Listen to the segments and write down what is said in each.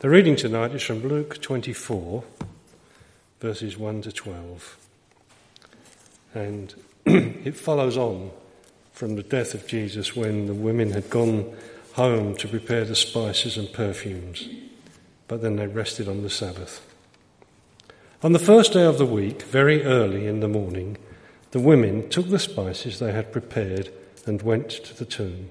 The reading tonight is from Luke 24, verses 1 to 12. And it follows on from the death of Jesus when the women had gone home to prepare the spices and perfumes, but then they rested on the Sabbath. On the first day of the week, very early in the morning, the women took the spices they had prepared and went to the tomb.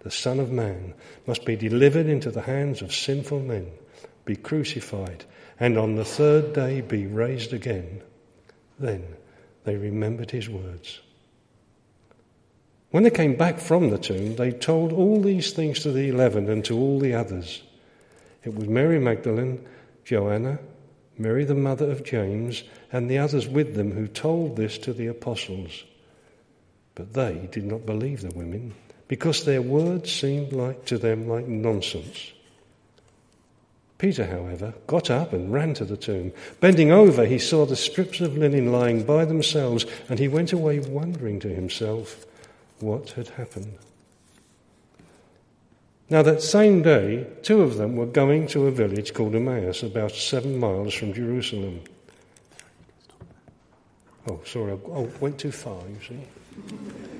the Son of Man must be delivered into the hands of sinful men, be crucified, and on the third day be raised again. Then they remembered his words. When they came back from the tomb, they told all these things to the eleven and to all the others. It was Mary Magdalene, Joanna, Mary the mother of James, and the others with them who told this to the apostles. But they did not believe the women because their words seemed like to them like nonsense. Peter, however, got up and ran to the tomb. Bending over, he saw the strips of linen lying by themselves, and he went away wondering to himself what had happened. Now, that same day, two of them were going to a village called Emmaus, about seven miles from Jerusalem. Oh, sorry, I oh, went too far, you see.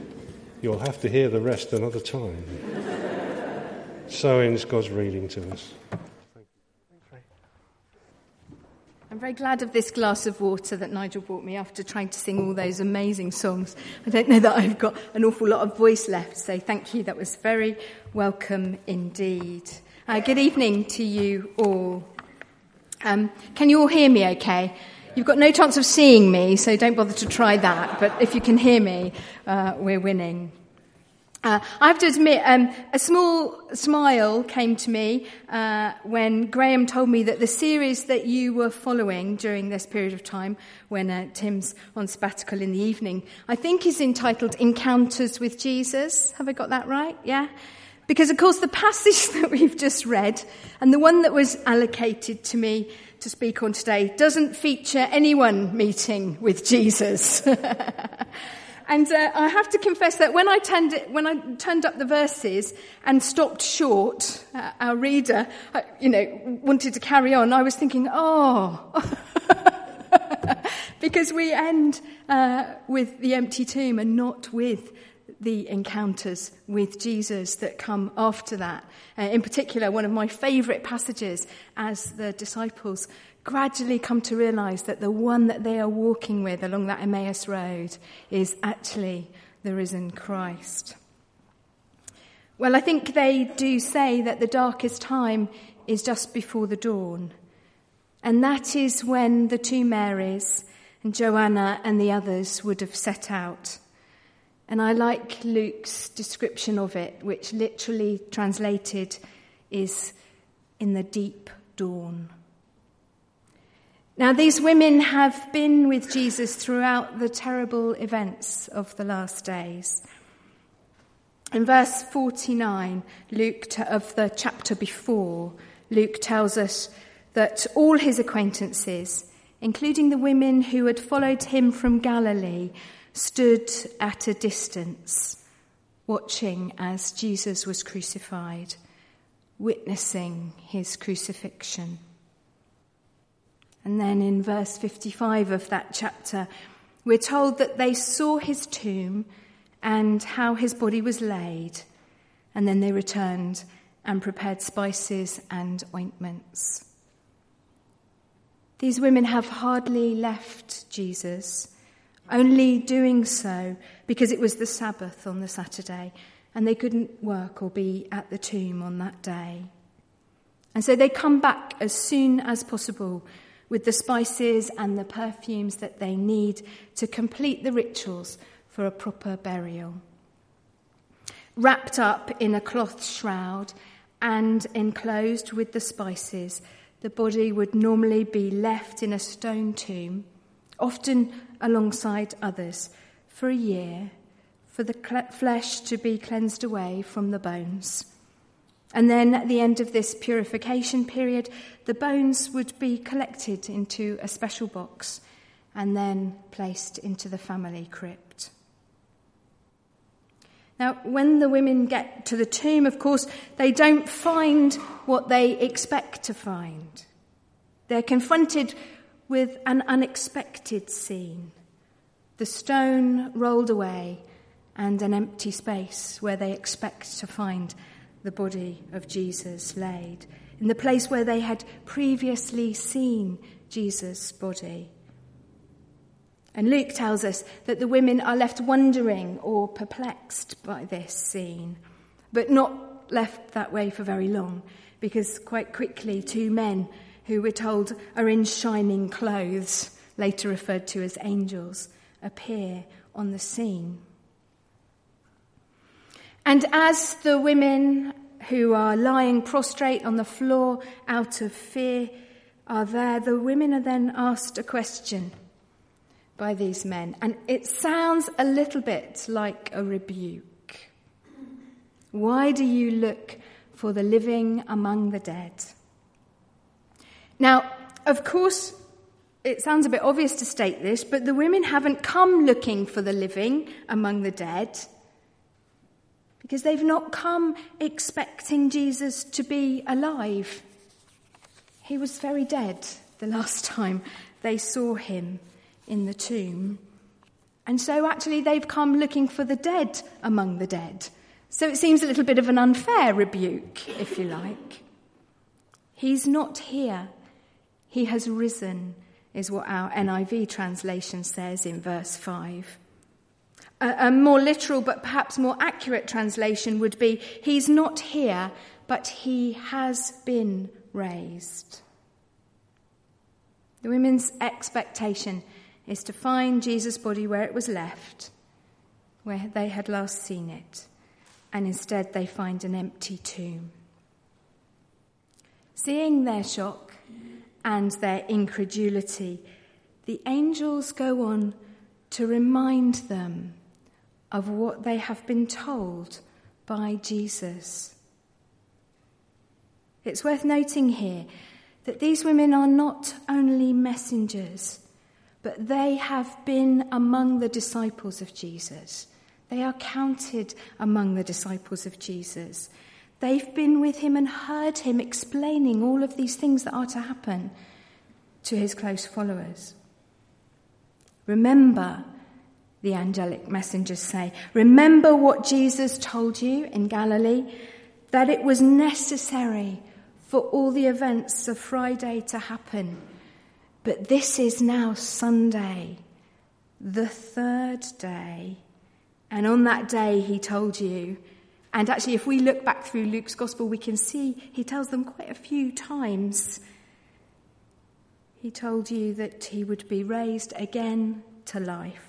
You'll have to hear the rest another time. so ends God's reading to us. I'm very glad of this glass of water that Nigel brought me after trying to sing all those amazing songs. I don't know that I've got an awful lot of voice left, so thank you. That was very welcome indeed. Uh, good evening to you all. Um, can you all hear me okay? You've got no chance of seeing me, so don't bother to try that. But if you can hear me, uh, we're winning. Uh, I have to admit, um, a small smile came to me uh, when Graham told me that the series that you were following during this period of time, when uh, Tim's on sabbatical in the evening, I think is entitled Encounters with Jesus. Have I got that right? Yeah? Because, of course, the passage that we've just read and the one that was allocated to me to speak on today doesn't feature anyone meeting with Jesus. and uh, I have to confess that when I, turned it, when I turned up the verses and stopped short, uh, our reader, uh, you know, wanted to carry on, I was thinking, oh. because we end uh, with the empty tomb and not with the encounters with Jesus that come after that. Uh, in particular, one of my favourite passages as the disciples gradually come to realize that the one that they are walking with along that Emmaus road is actually the risen Christ. Well, I think they do say that the darkest time is just before the dawn. And that is when the two Marys and Joanna and the others would have set out. And I like Luke's description of it, which literally translated is in the deep dawn. Now, these women have been with Jesus throughout the terrible events of the last days. In verse 49, Luke, of the chapter before, Luke tells us that all his acquaintances, including the women who had followed him from Galilee, stood at a distance, watching as Jesus was crucified, witnessing his crucifixion. And then in verse 55 of that chapter, we're told that they saw his tomb and how his body was laid, and then they returned and prepared spices and ointments. These women have hardly left Jesus only doing so because it was the Sabbath on the Saturday and they couldn't work or be at the tomb on that day. And so they come back as soon as possible with the spices and the perfumes that they need to complete the rituals for a proper burial. Wrapped up in a cloth shroud and enclosed with the spices, the body would normally be left in a stone tomb, often alongside others, for a year, for the flesh to be cleansed away from the bones. And then at the end of this purification period, the bones would be collected into a special box and then placed into the family crypt. Now, when the women get to the tomb, of course, they don't find what they expect to find. They're confronted with an unexpected scene the stone rolled away and an empty space where they expect to find the body of Jesus laid, in the place where they had previously seen Jesus' body. And Luke tells us that the women are left wondering or perplexed by this scene, but not left that way for very long, because quite quickly two men who we're told are in shining clothes, later referred to as angels, appear on the scene. And as the women who are lying prostrate on the floor out of fear are there, the women are then asked a question by these men. And it sounds a little bit like a rebuke. Why do you look for the living among the dead? Now, of course, it sounds a bit obvious to state this, but the women haven't come looking for the living among the dead because they've not come expecting Jesus to be alive. He was very dead the last time they saw him in the tomb. And so actually they've come looking for the dead among the dead. So it seems a little bit of an unfair rebuke, if you like. He's not here. He has risen, is what our NIV translation says in verse 5. A, a more literal but perhaps more accurate translation would be He's not here, but He has been raised. The women's expectation is to find Jesus' body where it was left, where they had last seen it, and instead they find an empty tomb. Seeing their shock and their incredulity, the angels go on to remind them of what they have been told by Jesus. It's worth noting here that these women are not only messengers, but they have been among the disciples of Jesus. They are counted among the disciples of Jesus. They've been with him and heard him explaining all of these things that are to happen to his close followers. Remember, the angelic messengers say, remember what Jesus told you in Galilee, that it was necessary for all the events of Friday to happen but this is now Sunday, the third day. And on that day, he told you, and actually, if we look back through Luke's gospel, we can see he tells them quite a few times. He told you that he would be raised again to life.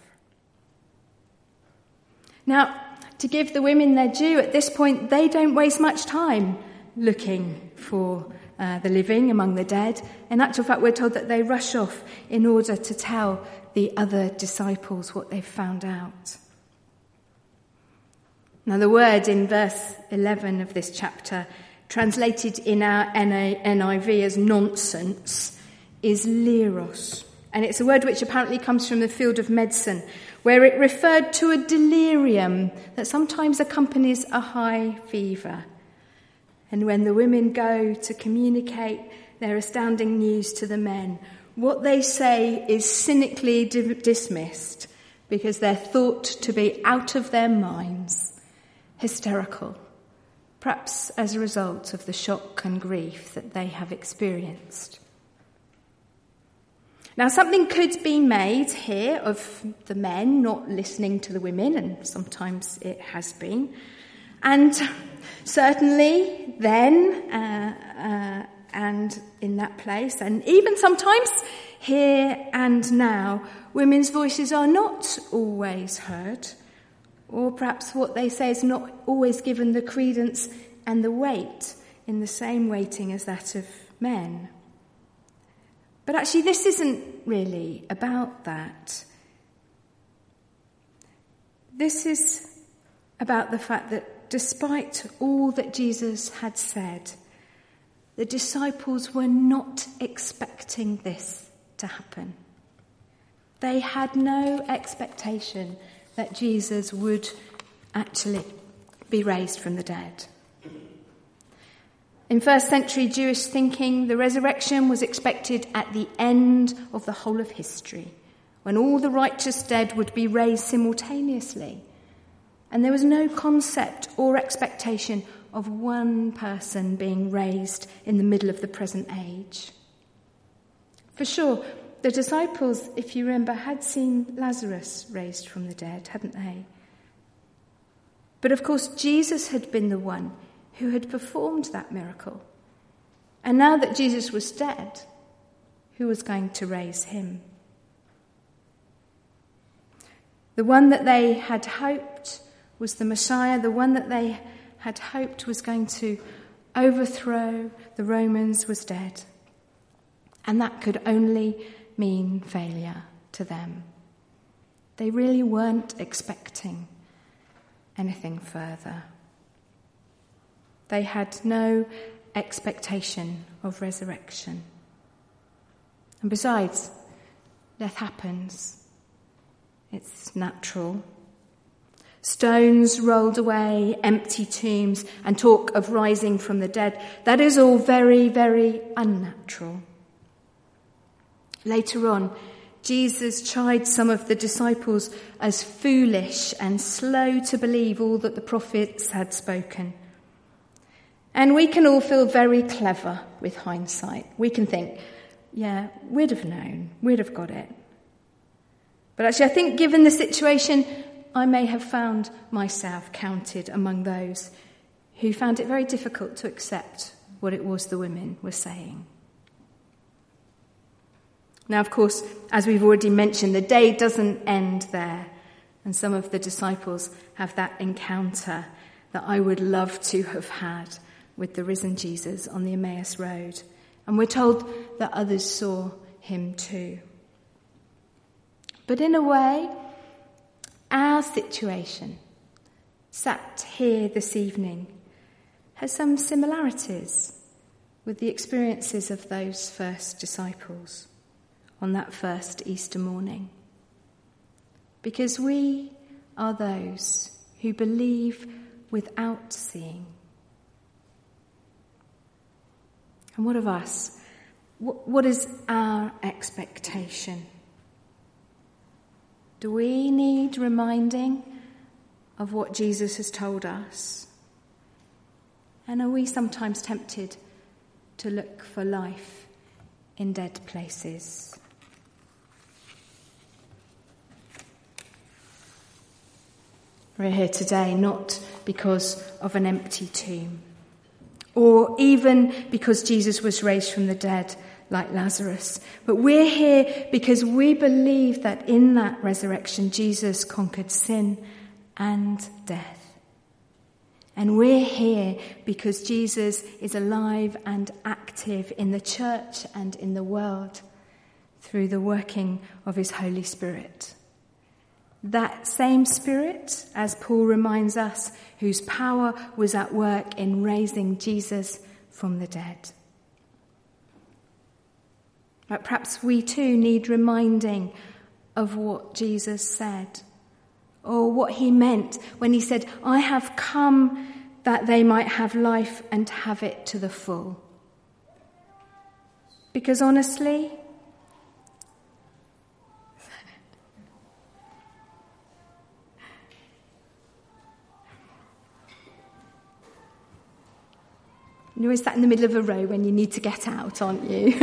Now, to give the women their due, at this point, they don't waste much time looking for uh, the living among the dead. In actual fact, we're told that they rush off in order to tell the other disciples what they've found out. Now, the word in verse 11 of this chapter, translated in our NIV as nonsense, is leros. And it's a word which apparently comes from the field of medicine, where it referred to a delirium that sometimes accompanies a high fever. And when the women go to communicate their astounding news to the men, what they say is cynically di- dismissed because they're thought to be out of their minds, hysterical, perhaps as a result of the shock and grief that they have experienced. Now, something could be made here of the men not listening to the women, and sometimes it has been. And certainly then uh, uh, and in that place, and even sometimes here and now, women's voices are not always heard, or perhaps what they say is not always given the credence and the weight in the same weighting as that of men. But actually, this isn't really about that. This is about the fact that despite all that Jesus had said, the disciples were not expecting this to happen. They had no expectation that Jesus would actually be raised from the dead. In first century Jewish thinking, the resurrection was expected at the end of the whole of history, when all the righteous dead would be raised simultaneously. And there was no concept or expectation of one person being raised in the middle of the present age. For sure, the disciples, if you remember, had seen Lazarus raised from the dead, hadn't they? But of course, Jesus had been the one who had performed that miracle. And now that Jesus was dead, who was going to raise him? The one that they had hoped was the Messiah, the one that they had hoped was going to overthrow the Romans was dead. And that could only mean failure to them. They really weren't expecting anything further. They had no expectation of resurrection. And besides, death happens. It's natural. Stones rolled away, empty tombs, and talk of rising from the dead. That is all very, very unnatural. Later on, Jesus chid some of the disciples as foolish and slow to believe all that the prophets had spoken. And we can all feel very clever with hindsight. We can think, yeah, we'd have known, we'd have got it. But actually, I think given the situation, I may have found myself counted among those who found it very difficult to accept what it was the women were saying. Now, of course, as we've already mentioned, the day doesn't end there. And some of the disciples have that encounter that I would love to have had with the risen Jesus on the Emmaus Road. And we're told that others saw him too. But in a way, our situation, sat here this evening, has some similarities with the experiences of those first disciples on that first Easter morning. Because we are those who believe without seeing. And what of us? What is our expectation? Do we need reminding of what Jesus has told us? And are we sometimes tempted to look for life in dead places? We're here today not because of an empty tomb, or even because Jesus was raised from the dead like Lazarus, but we're here because we believe that in that resurrection, Jesus conquered sin and death. And we're here because Jesus is alive and active in the church and in the world through the working of his Holy Spirit. That same Spirit, as Paul reminds us, whose power was at work in raising Jesus from the dead. But perhaps we too need reminding of what Jesus said, or what he meant when he said, I have come that they might have life and have it to the full. Because honestly, You're always sat in the middle of a row when you need to get out, aren't you?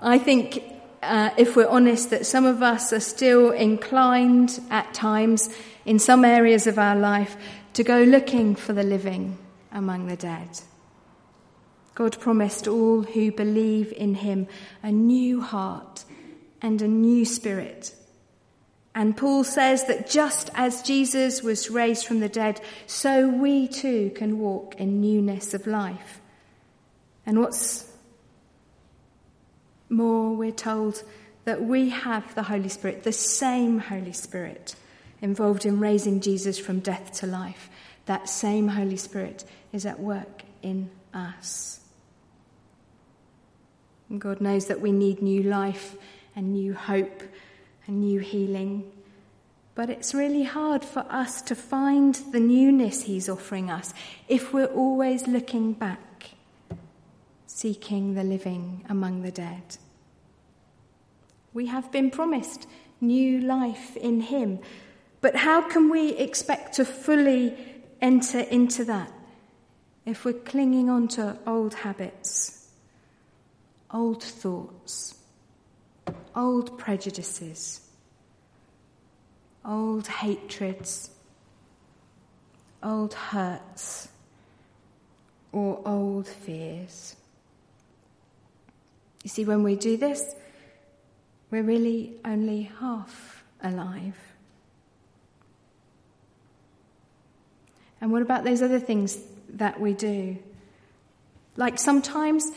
I think, uh, if we're honest, that some of us are still inclined at times in some areas of our life to go looking for the living among the dead. God promised all who believe in him a new heart and a new spirit. And Paul says that just as Jesus was raised from the dead, so we too can walk in newness of life. And what's more, we're told that we have the Holy Spirit, the same Holy Spirit, involved in raising Jesus from death to life. That same Holy Spirit is at work in us. And God knows that we need new life and new hope and new healing. But it's really hard for us to find the newness He's offering us if we're always looking back, seeking the living among the dead. We have been promised new life in Him, but how can we expect to fully enter into that if we're clinging on to old habits, old thoughts, old prejudices? old hatreds, old hurts, or old fears. You see, when we do this, we're really only half alive. And what about those other things that we do? Like sometimes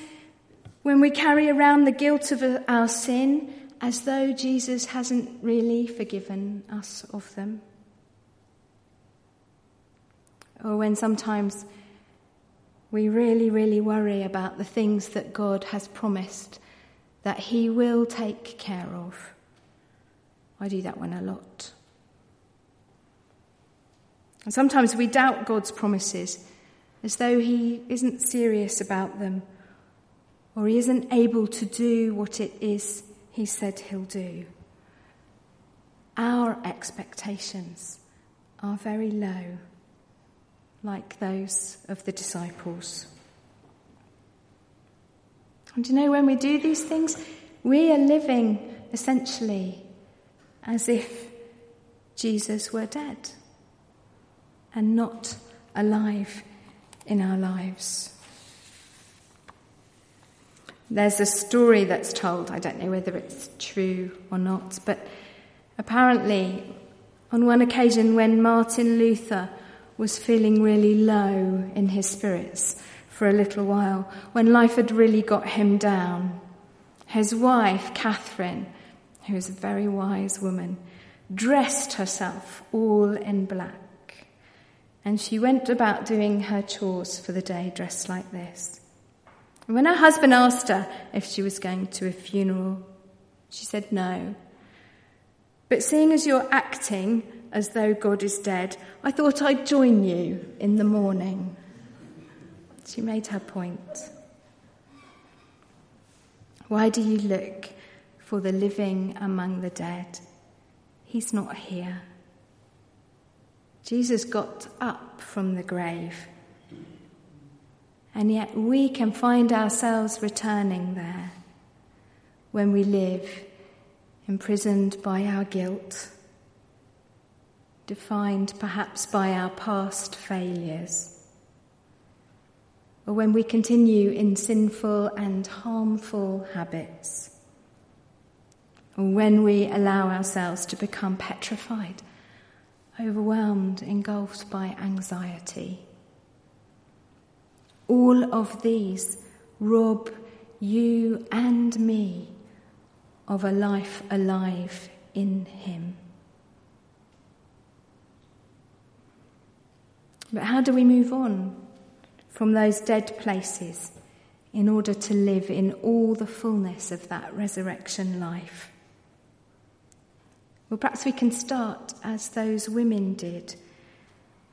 when we carry around the guilt of uh, our sin as though Jesus hasn't really forgiven us of them. Or when sometimes we really, really worry about the things that God has promised that He will take care of. I do that one a lot. And sometimes we doubt God's promises as though He isn't serious about them or He isn't able to do what it is he said he'll do. Our expectations are very low, like those of the disciples. And you know, when we do these things, we are living essentially as if Jesus were dead and not alive in our lives. There's a story that's told, I don't know whether it's true or not, but apparently, on one occasion when Martin Luther was feeling really low in his spirits for a little while, when life had really got him down, his wife, Catherine, who was a very wise woman, dressed herself all in black. And she went about doing her chores for the day dressed like this. And when her husband asked her if she was going to a funeral, she said no. But seeing as you're acting as though God is dead, I thought I'd join you in the mourning. She made her point. Why do you look for the living among the dead? He's not here. Jesus got up from the grave. And yet we can find ourselves returning there when we live imprisoned by our guilt, defined perhaps by our past failures, or when we continue in sinful and harmful habits, or when we allow ourselves to become petrified, overwhelmed, engulfed by anxiety. All of these rob you and me of a life alive in Him. But how do we move on from those dead places in order to live in all the fullness of that resurrection life? Well, perhaps we can start as those women did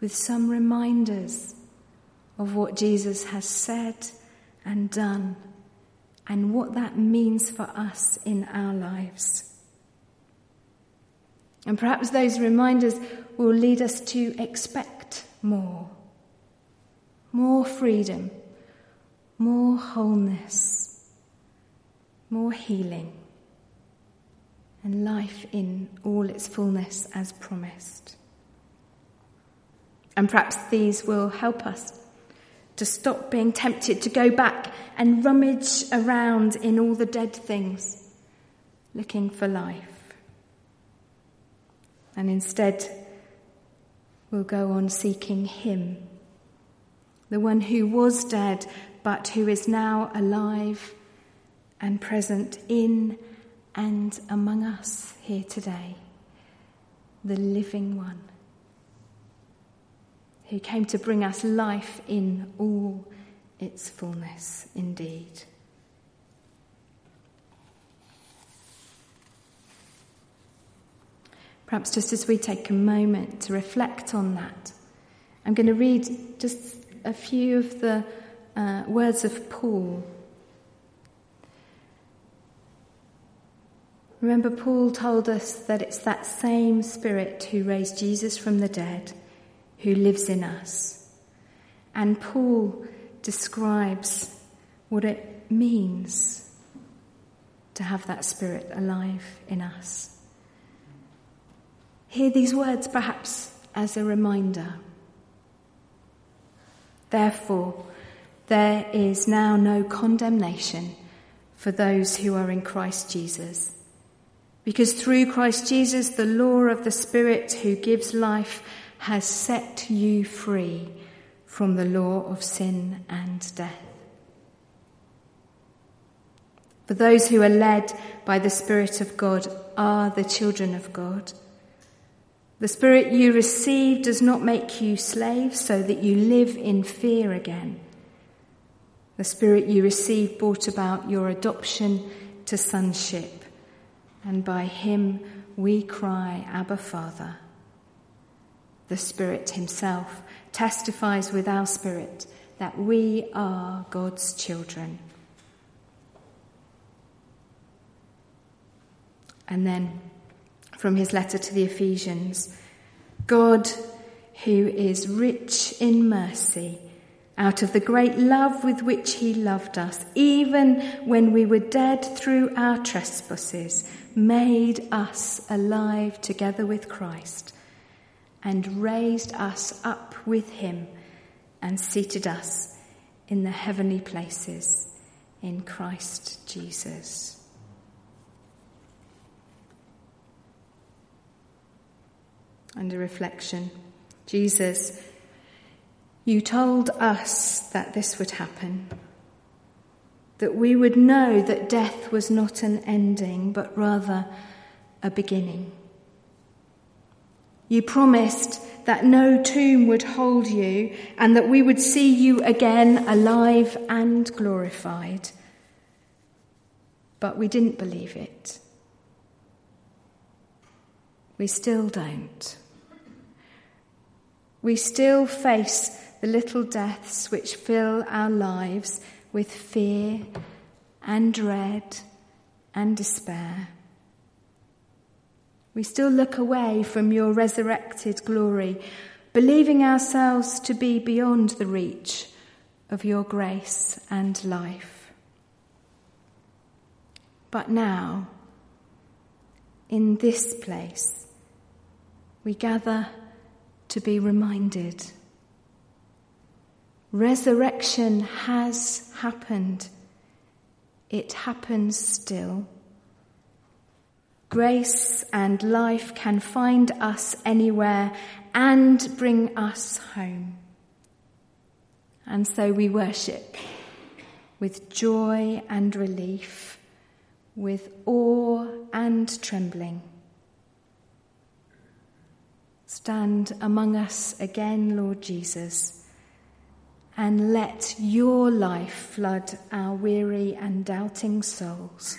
with some reminders of what Jesus has said and done and what that means for us in our lives. And perhaps those reminders will lead us to expect more more freedom, more wholeness, more healing, and life in all its fullness as promised. And perhaps these will help us to stop being tempted to go back and rummage around in all the dead things, looking for life. and instead we'll go on seeking Him, the one who was dead but who is now alive and present in and among us here today, the living one who came to bring us life in all its fullness indeed. Perhaps just as we take a moment to reflect on that, I'm going to read just a few of the uh, words of Paul. Remember, Paul told us that it's that same Spirit who raised Jesus from the dead who lives in us. And Paul describes what it means to have that Spirit alive in us. Hear these words perhaps as a reminder. Therefore, there is now no condemnation for those who are in Christ Jesus. Because through Christ Jesus, the law of the Spirit who gives life has set you free from the law of sin and death. For those who are led by the Spirit of God are the children of God. The Spirit you receive does not make you slaves so that you live in fear again. The Spirit you receive brought about your adoption to sonship, and by him we cry, Abba, Father. The Spirit Himself testifies with our spirit that we are God's children. And then from his letter to the Ephesians God, who is rich in mercy, out of the great love with which he loved us, even when we were dead through our trespasses, made us alive together with Christ, and raised us up with him, and seated us in the heavenly places in Christ Jesus. and a reflection. Jesus, you told us that this would happen, that we would know that death was not an ending, but rather a beginning. You promised that no tomb would hold you and that we would see you again alive and glorified. But we didn't believe it. We still don't we still face the little deaths which fill our lives with fear and dread and despair. We still look away from your resurrected glory, believing ourselves to be beyond the reach of your grace and life. But now, in this place, we gather to be reminded. Resurrection has happened. It happens still. Grace and life can find us anywhere and bring us home. And so we worship with joy and relief, with awe and trembling. Stand among us again, Lord Jesus, and let your life flood our weary and doubting souls.